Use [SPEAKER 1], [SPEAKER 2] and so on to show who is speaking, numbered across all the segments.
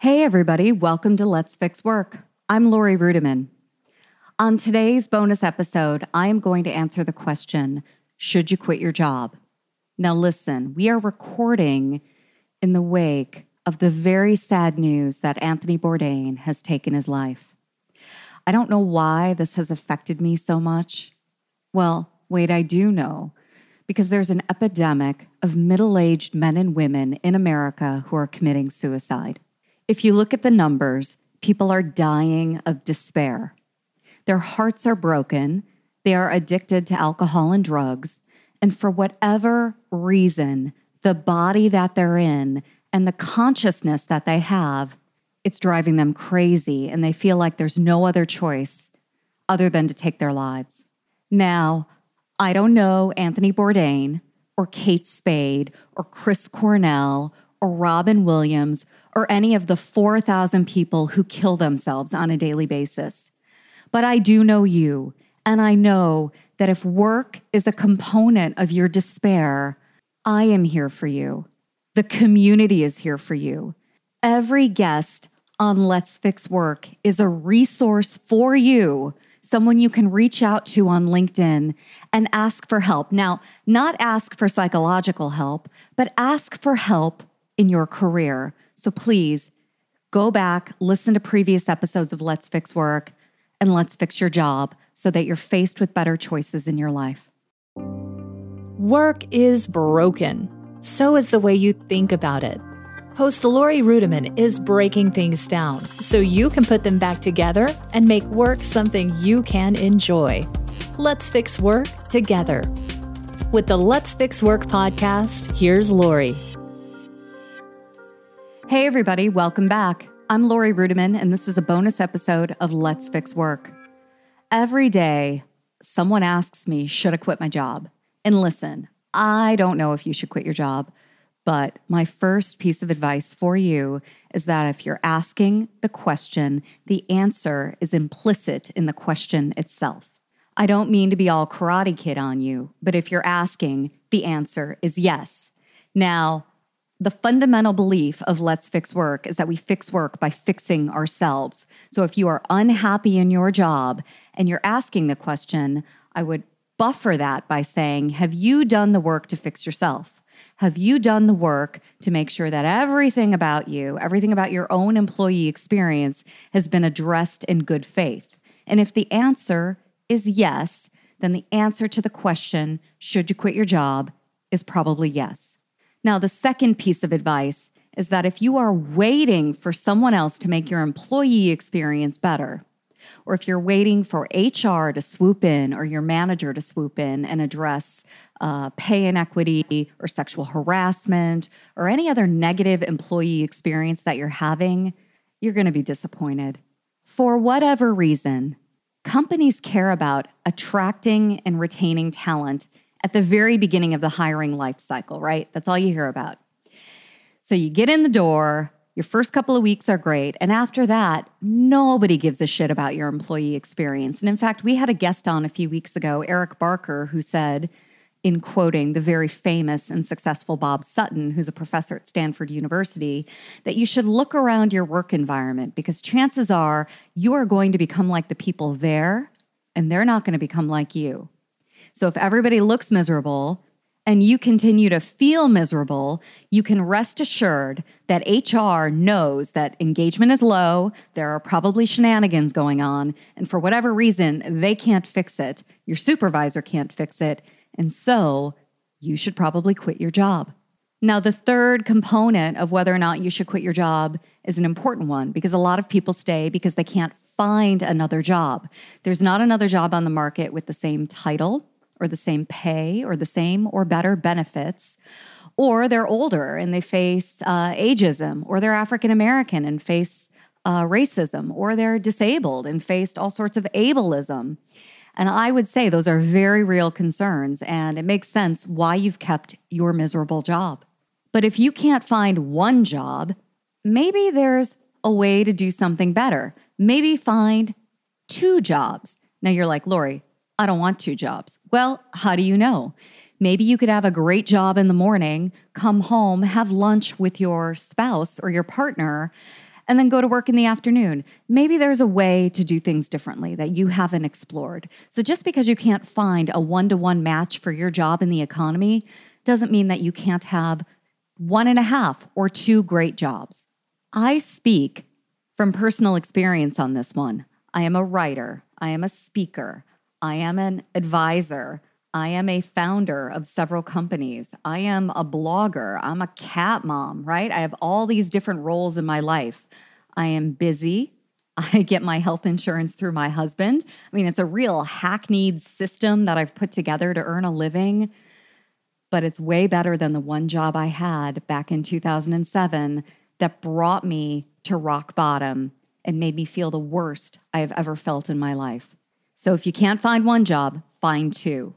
[SPEAKER 1] Hey, everybody, welcome to Let's Fix Work. I'm Laurie Ruettimann. On today's bonus episode, I am going to answer the question Should you quit your job? Now, listen, we are recording in the wake of the very sad news that Anthony Bourdain has taken his life. I don't know why this has affected me so much. Well, wait, I do know because there's an epidemic of middle aged men and women in America who are committing suicide. If you look at the numbers, people are dying of despair. Their hearts are broken, they are addicted to alcohol and drugs, and for whatever reason, the body that they're in and the consciousness that they have, it's driving them crazy, and they feel like there's no other choice other than to take their lives. Now, I don't know Anthony Bourdain or Kate Spade or Chris Cornell or Robin Williams or any of the 4,000 people who kill themselves on a daily basis. But I do know you, and I know that if work is a component of your despair, I am here for you. The community is here for you. Every guest on Let's Fix Work is a resource for you, someone you can reach out to on LinkedIn and ask for help. Now, not ask for psychological help, but ask for help in your career. So please go back, listen to previous episodes of Let's Fix Work, and let's fix your job so that you're faced with better choices in your life.
[SPEAKER 2] Work is broken. So is the way you think about it. Host Laurie Ruettimann is breaking things down so you can put them back together and make work something you can enjoy. Let's fix work together. With the Let's Fix Work podcast, here's Laurie.
[SPEAKER 1] Hey, everybody, welcome back. I'm Laurie Ruettimann, and this is a bonus episode of Let's Fix Work. Every day, someone asks me, Should I quit my job? And listen, I don't know if you should quit your job, but my first piece of advice for you is that if you're asking the question, the answer is implicit in the question itself. I don't mean to be all karate kid on you, but if you're asking, the answer is yes. Now, the fundamental belief of Let's Fix Work is that we fix work by fixing ourselves. So if you are unhappy in your job and you're asking the question, I would buffer that by saying, Have you done the work to fix yourself? Have you done the work to make sure that everything about you, everything about your own employee experience has been addressed in good faith? And if the answer is yes, then the answer to the question, Should you quit your job, is probably yes. Now, the second piece of advice is that if you are waiting for someone else to make your employee experience better, or if you're waiting for HR to swoop in or your manager to swoop in and address uh, pay inequity or sexual harassment or any other negative employee experience that you're having, you're going to be disappointed. For whatever reason, companies care about attracting and retaining talent at the very beginning of the hiring life cycle, right? That's all you hear about. So you get in the door, your first couple of weeks are great. And after that, nobody gives a shit about your employee experience. And in fact, we had a guest on a few weeks ago, Eric Barker, who said, in quoting the very famous and successful Bob Sutton, who's a professor at Stanford University, that you should look around your work environment because chances are you are going to become like the people there and they're not going to become like you. So if everybody looks miserable and you continue to feel miserable, you can rest assured that HR knows that engagement is low, there are probably shenanigans going on, and for whatever reason, they can't fix it. Your supervisor can't fix it. And so you should probably quit your job. Now, the third component of whether or not you should quit your job is an important one because a lot of people stay because they can't find another job. There's not another job on the market with the same title or the same pay or the same or better benefits, or they're older and they face uh, ageism, or they're African American and face uh, racism, or they're disabled and faced all sorts of ableism. And I would say those are very real concerns, and it makes sense why you've kept your miserable job. But if you can't find one job, maybe there's a way to do something better. Maybe find two jobs. Now you're like, Laurie, I don't want two jobs. Well, how do you know? Maybe you could have a great job in the morning, come home, have lunch with your spouse or your partner, and then go to work in the afternoon. Maybe there's a way to do things differently that you haven't explored. So just because you can't find a one to one match for your job in the economy doesn't mean that you can't have one and a half or two great jobs. I speak from personal experience on this one. I am a writer, I am a speaker, I am an advisor. I am a founder of several companies. I am a blogger. I'm a cat mom, right? I have all these different roles in my life. I am busy. I get my health insurance through my husband. I mean, it's a real hackneyed system that I've put together to earn a living, but it's way better than the one job I had back in 2007 that brought me to rock bottom and made me feel the worst I have ever felt in my life. So if you can't find one job, find two.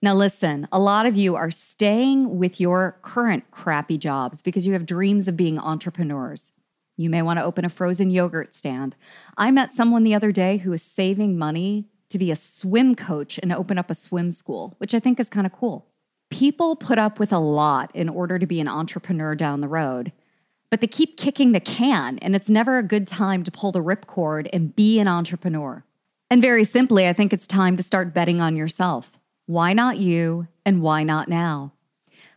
[SPEAKER 1] Now, listen, a lot of you are staying with your current crappy jobs because you have dreams of being entrepreneurs. You may want to open a frozen yogurt stand. I met someone the other day who is saving money to be a swim coach and open up a swim school, which I think is kind of cool. People put up with a lot in order to be an entrepreneur down the road, but they keep kicking the can, and it's never a good time to pull the ripcord and be an entrepreneur. And very simply, I think it's time to start betting on yourself. Why not you and why not now?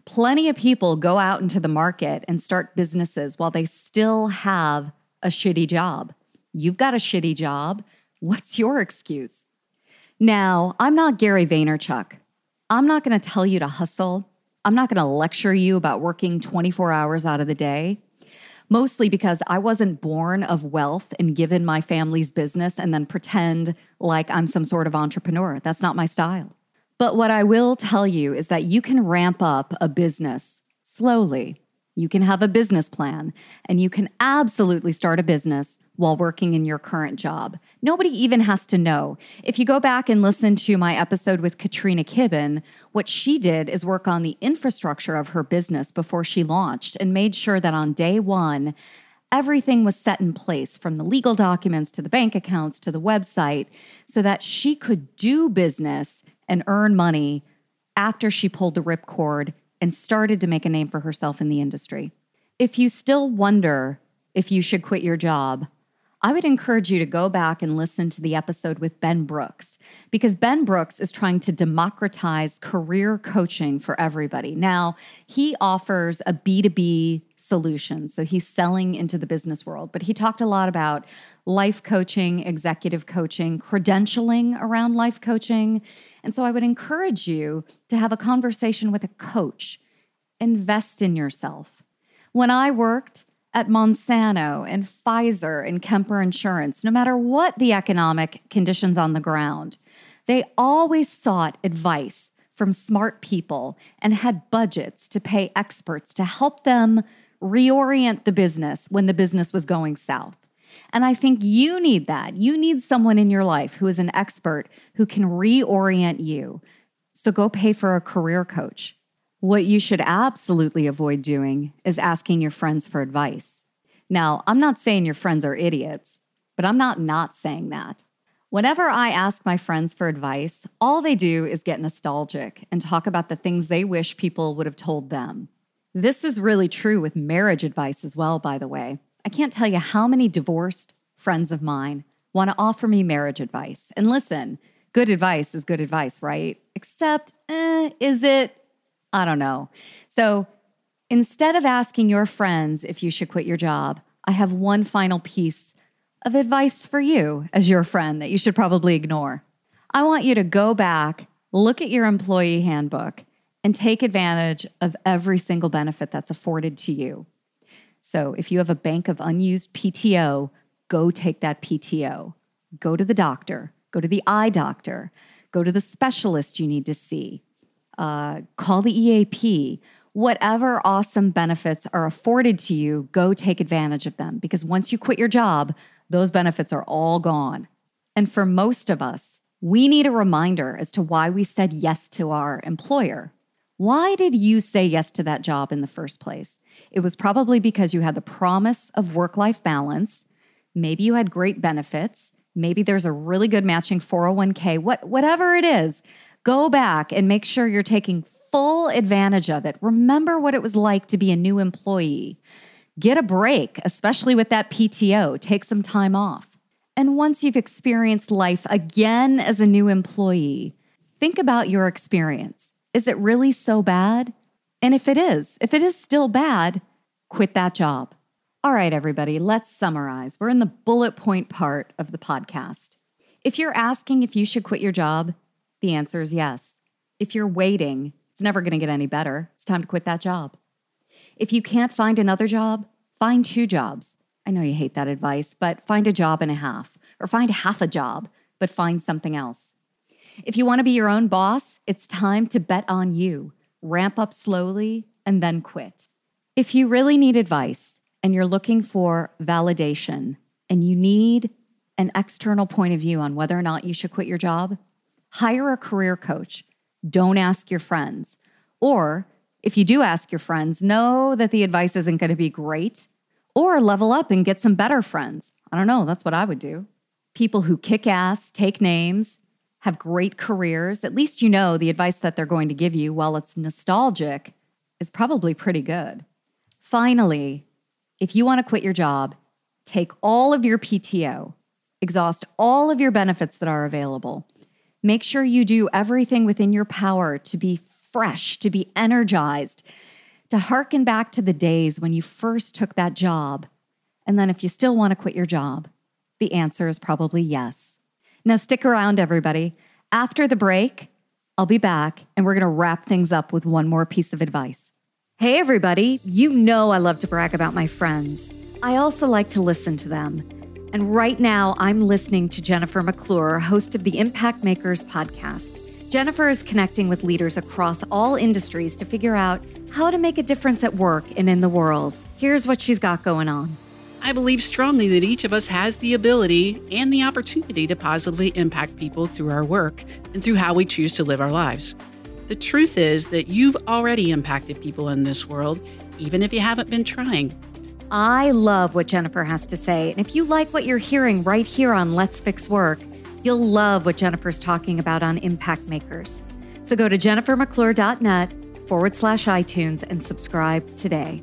[SPEAKER 1] Plenty of people go out into the market and start businesses while they still have a shitty job. You've got a shitty job. What's your excuse? Now, I'm not Gary Vaynerchuk. I'm not going to tell you to hustle. I'm not going to lecture you about working 24 hours out of the day mostly because I wasn't born of wealth and given my family's business and then pretend like I'm some sort of entrepreneur. That's not my style. But what I will tell you is that you can ramp up a business slowly. You can have a business plan and you can absolutely start a business while working in your current job. Nobody even has to know. If you go back and listen to my episode with Katrina Kibben, what she did is work on the infrastructure of her business before she launched and made sure that on day one, everything was set in place from the legal documents to the bank accounts to the website so that she could do business and earn money after she pulled the ripcord and started to make a name for herself in the industry. If you still wonder if you should quit your job, I would encourage you to go back and listen to the episode with Ben Brooks because Ben Brooks is trying to democratize career coaching for everybody. Now, he offers a B2B solution. So he's selling into the business world, but he talked a lot about life coaching, executive coaching, credentialing around life coaching. And so I would encourage you to have a conversation with a coach, invest in yourself. When I worked, at Monsanto and Pfizer and Kemper Insurance, no matter what the economic conditions on the ground, they always sought advice from smart people and had budgets to pay experts to help them reorient the business when the business was going south. And I think you need that. You need someone in your life who is an expert who can reorient you. So go pay for a career coach. What you should absolutely avoid doing is asking your friends for advice. Now, I'm not saying your friends are idiots, but I'm not not saying that. Whenever I ask my friends for advice, all they do is get nostalgic and talk about the things they wish people would have told them. This is really true with marriage advice as well, by the way. I can't tell you how many divorced friends of mine want to offer me marriage advice. And listen, good advice is good advice, right? Except, eh, is it? I don't know. So instead of asking your friends if you should quit your job, I have one final piece of advice for you as your friend that you should probably ignore. I want you to go back, look at your employee handbook, and take advantage of every single benefit that's afforded to you. So if you have a bank of unused PTO, go take that PTO. Go to the doctor, go to the eye doctor, go to the specialist you need to see uh, call the EAP. Whatever awesome benefits are afforded to you, go take advantage of them because once you quit your job, those benefits are all gone. And for most of us, we need a reminder as to why we said yes to our employer. Why did you say yes to that job in the first place? It was probably because you had the promise of work life balance. Maybe you had great benefits. Maybe there's a really good matching 401k, what, whatever it is. Go back and make sure you're taking full advantage of it. Remember what it was like to be a new employee. Get a break, especially with that PTO. Take some time off. And once you've experienced life again as a new employee, think about your experience. Is it really so bad? And if it is, if it is still bad, quit that job. All right, everybody, let's summarize. We're in the bullet point part of the podcast. If you're asking if you should quit your job, the answer is yes. If you're waiting, it's never going to get any better. It's time to quit that job. If you can't find another job, find two jobs. I know you hate that advice, but find a job and a half, or find half a job, but find something else. If you want to be your own boss, it's time to bet on you, ramp up slowly, and then quit. If you really need advice and you're looking for validation and you need an external point of view on whether or not you should quit your job, hire a career coach. Don't ask your friends. Or if you do ask your friends, know that the advice isn't going to be great, or level up and get some better friends. I don't know, that's what I would do. People who kick ass, take names, have great careers, at least you know the advice that they're going to give you, while it's nostalgic, is probably pretty good. Finally, if you want to quit your job, take all of your PTO, exhaust all of your benefits that are available. Make sure you do everything within your power to be fresh, to be energized, to harken back to the days when you first took that job. And then if you still want to quit your job, the answer is probably yes. Now, stick around, everybody. After the break, I'll be back and we're going to wrap things up with one more piece of advice. Hey, everybody. You know I love to brag about my friends. I also like to listen to them. And right now, I'm listening to Jennifer McClure, host of the Impact Makers podcast. Jennifer is connecting with leaders across all industries to figure out how to make a difference at work and in the world. Here's what she's got going on.
[SPEAKER 3] I believe strongly that each of us has the ability and the opportunity to positively impact people through our work and through how we choose to live our lives. The truth is that you've already impacted people in this world, even if you haven't been trying.
[SPEAKER 1] I love what Jennifer has to say. And if you like what you're hearing right here on Let's Fix Work, You'll love what Jennifer's talking about on Impact Makers. So go to jennifermcclure.net forward slash iTunes and subscribe today.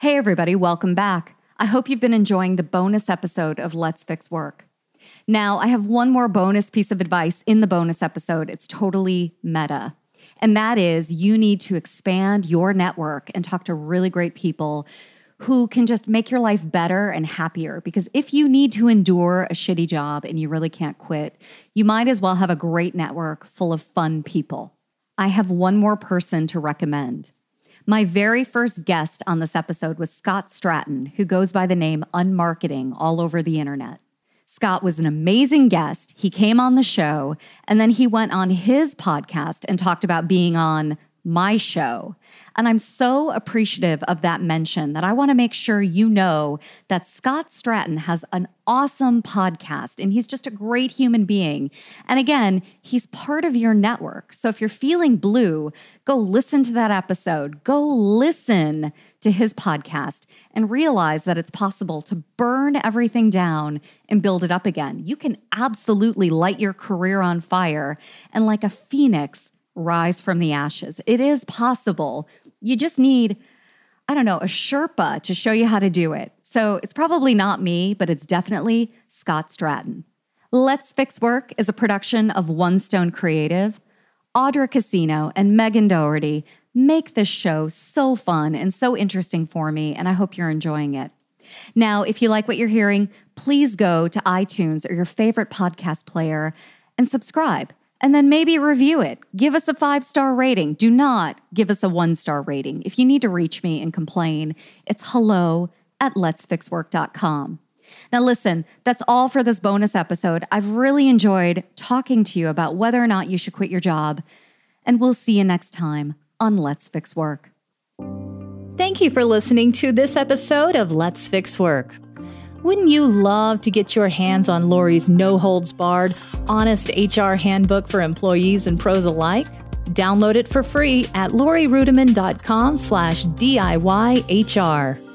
[SPEAKER 1] Hey, everybody, welcome back. I hope you've been enjoying the bonus episode of Let's Fix Work. Now, I have one more bonus piece of advice in the bonus episode. It's totally meta. And that is you need to expand your network and talk to really great people who can just make your life better and happier. Because if you need to endure a shitty job and you really can't quit, you might as well have a great network full of fun people. I have one more person to recommend. My very first guest on this episode was Scott Stratten, who goes by the name Unmarketing all over the internet. Scott was an amazing guest. He came on the show and then he went on his podcast and talked about being on my show. And I'm so appreciative of that mention that I want to make sure you know that Scott Stratten has an awesome podcast and he's just a great human being. And again, he's part of your network. So if you're feeling blue, go listen to that episode, go listen to his podcast and realize that it's possible to burn everything down and build it up again. You can absolutely light your career on fire and, like a phoenix, rise from the ashes. It is possible. You just need, I don't know, a Sherpa to show you how to do it. So it's probably not me, but it's definitely Scott Stratten. Let's Fix Work is a production of One Stone Creative. Audra Casino and Megan Doherty make this show so fun and so interesting for me, and I hope you're enjoying it. Now, if you like what you're hearing, please go to iTunes or your favorite podcast player and subscribe and then maybe review it. Give us a five star rating. Do not give us a one star rating. If you need to reach me and complain, it's hello at letsfixwork.com. Now, listen, that's all for this bonus episode. I've really enjoyed talking to you about whether or not you should quit your job, and we'll see you next time on Let's Fix Work.
[SPEAKER 2] Thank you for listening to this episode of Let's Fix Work. Wouldn't you love to get your hands on Laurie's no holds barred, honest HR handbook for employees and pros alike? Download it for free at laurieruettimann.com slash DIYHR.